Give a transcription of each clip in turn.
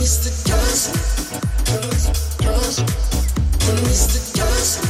Mr. Johnson, Johnson, Johnson, Mr. Johnson.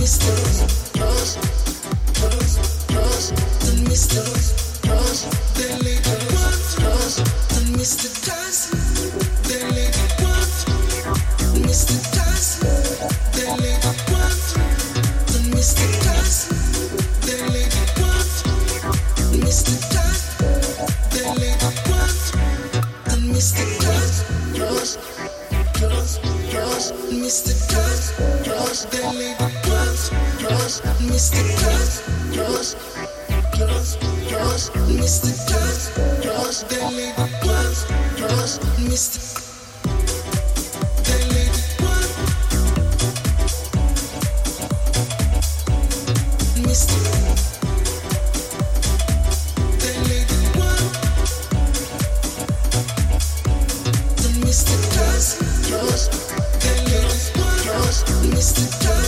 Mr. Mr. Glass, Glass, the lady Glass, Glass, Mr. Glass, Glass, Glass, Glass, Mr. Glass, Glass, the lady Glass, Glass, Mr. waste.